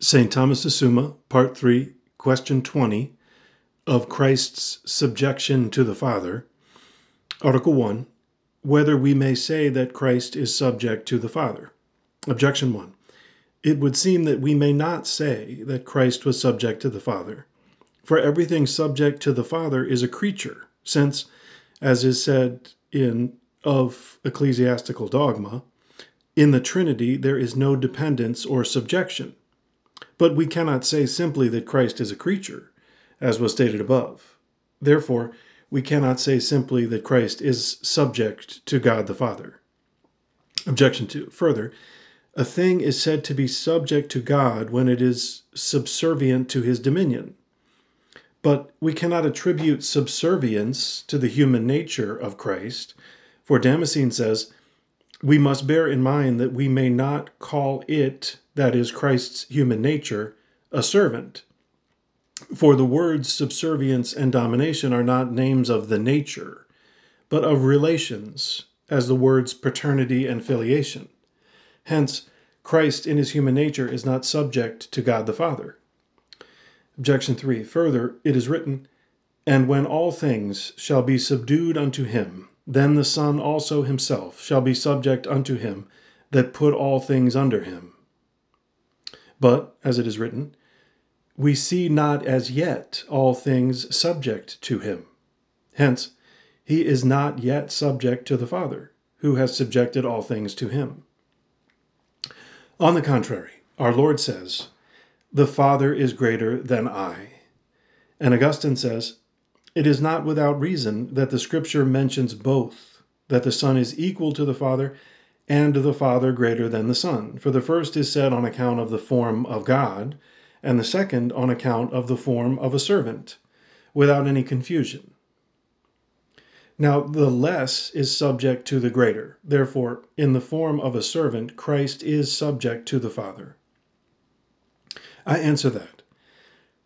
St. Thomas de Part 3, Question 20, of Christ's subjection to the Father. Article 1. Whether we may say that Christ is subject to the Father. Objection 1. It would seem that we may not say that Christ was subject to the Father. For everything subject to the Father is a creature, since, as is said in Of Ecclesiastical Dogma, in the Trinity there is no dependence or subjection. But we cannot say simply that Christ is a creature, as was stated above. Therefore, we cannot say simply that Christ is subject to God the Father. Objection 2. Further, a thing is said to be subject to God when it is subservient to his dominion. But we cannot attribute subservience to the human nature of Christ, for Damascene says, we must bear in mind that we may not call it that is Christ's human nature, a servant. For the words subservience and domination are not names of the nature, but of relations, as the words paternity and filiation. Hence, Christ in his human nature is not subject to God the Father. Objection 3. Further, it is written, And when all things shall be subdued unto him, then the Son also himself shall be subject unto him that put all things under him. But, as it is written, we see not as yet all things subject to him. Hence, he is not yet subject to the Father, who has subjected all things to him. On the contrary, our Lord says, The Father is greater than I. And Augustine says, It is not without reason that the Scripture mentions both, that the Son is equal to the Father and the Father greater than the Son. For the first is said on account of the form of God, and the second on account of the form of a servant, without any confusion. Now, the less is subject to the greater. Therefore, in the form of a servant, Christ is subject to the Father. I answer that.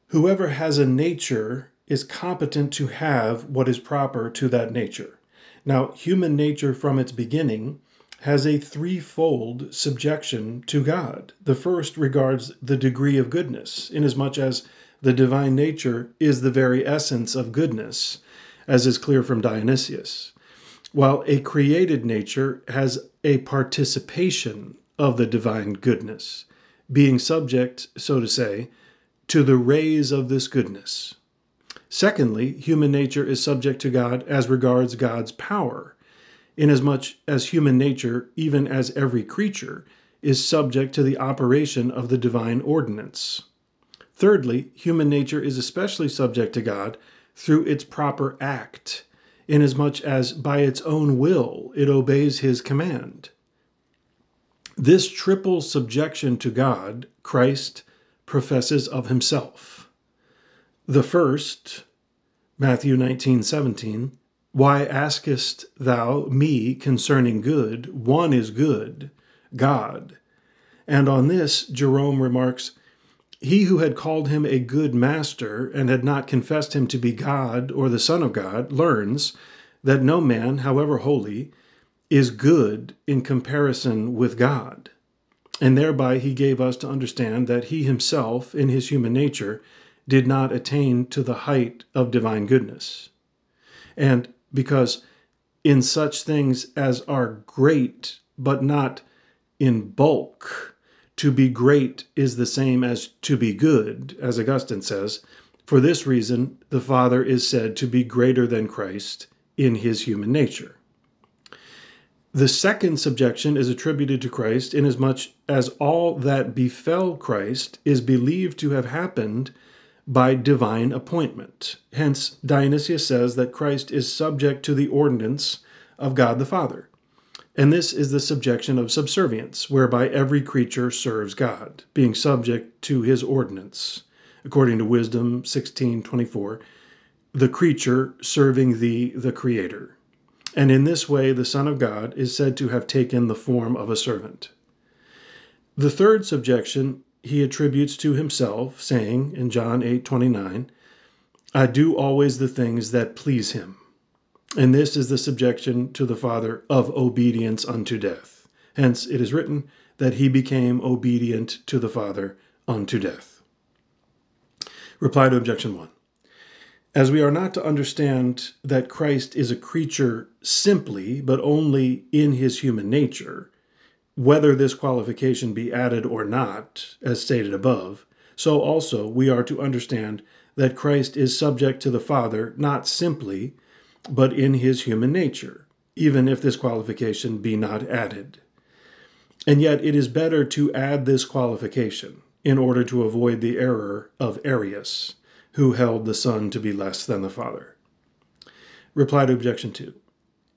Whoever has a nature is competent to have what is proper to that nature. Now, human nature from its beginning has a threefold subjection to God. The first regards the degree of goodness, inasmuch as the divine nature is the very essence of goodness, as is clear from Dionysius, while a created nature has a participation of the divine goodness, being subject, so to say, to the rays of this goodness. Secondly, human nature is subject to God as regards God's power inasmuch as human nature, even as every creature, is subject to the operation of the divine ordinance. Thirdly, human nature is especially subject to God through its proper act, inasmuch as by its own will it obeys his command. This triple subjection to God, Christ professes of himself. The first, Matthew 19 17, why askest thou me concerning good? One is good, God. And on this, Jerome remarks, He who had called him a good master, and had not confessed him to be God or the Son of God, learns that no man, however holy, is good in comparison with God. And thereby he gave us to understand that he himself, in his human nature, did not attain to the height of divine goodness. And because in such things as are great, but not in bulk, to be great is the same as to be good, as Augustine says. For this reason, the Father is said to be greater than Christ in his human nature. The second subjection is attributed to Christ inasmuch as all that befell Christ is believed to have happened by divine appointment. Hence, Dionysius says that Christ is subject to the ordinance of God the Father. And this is the subjection of subservience, whereby every creature serves God, being subject to his ordinance. According to Wisdom 16:24, the creature serving thee, the Creator. And in this way, the Son of God is said to have taken the form of a servant. The third subjection he attributes to himself, saying in John 8 29, I do always the things that please him. And this is the subjection to the Father of obedience unto death. Hence it is written that he became obedient to the Father unto death. Reply to objection 1. As we are not to understand that Christ is a creature simply, but only in his human nature, whether this qualification be added or not, as stated above, so also we are to understand that Christ is subject to the Father not simply, but in his human nature, even if this qualification be not added. And yet it is better to add this qualification in order to avoid the error of Arius, who held the Son to be less than the Father. Reply to Objection 2.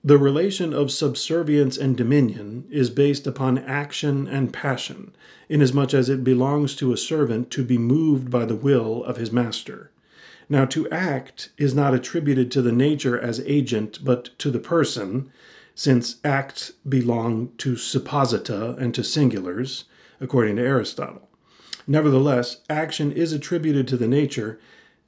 The relation of subservience and dominion is based upon action and passion, inasmuch as it belongs to a servant to be moved by the will of his master. Now, to act is not attributed to the nature as agent, but to the person, since acts belong to supposita and to singulars, according to Aristotle. Nevertheless, action is attributed to the nature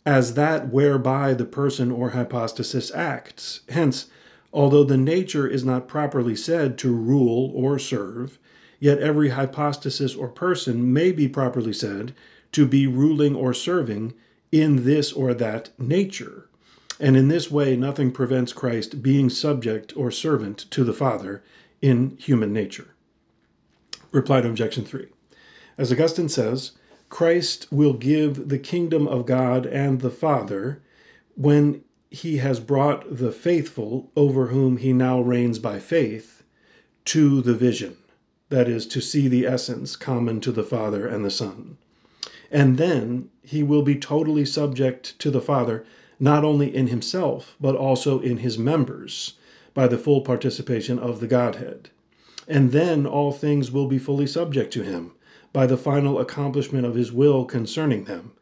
as that whereby the person or hypostasis acts. Hence, Although the nature is not properly said to rule or serve, yet every hypostasis or person may be properly said to be ruling or serving in this or that nature. And in this way, nothing prevents Christ being subject or servant to the Father in human nature. Reply to Objection 3. As Augustine says, Christ will give the kingdom of God and the Father when he has brought the faithful, over whom he now reigns by faith, to the vision, that is, to see the essence common to the Father and the Son. And then he will be totally subject to the Father, not only in himself, but also in his members, by the full participation of the Godhead. And then all things will be fully subject to him, by the final accomplishment of his will concerning them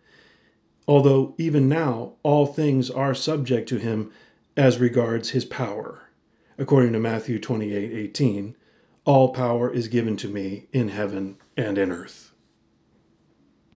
although even now all things are subject to him as regards his power. According to Matthew 28 18, all power is given to me in heaven and in earth.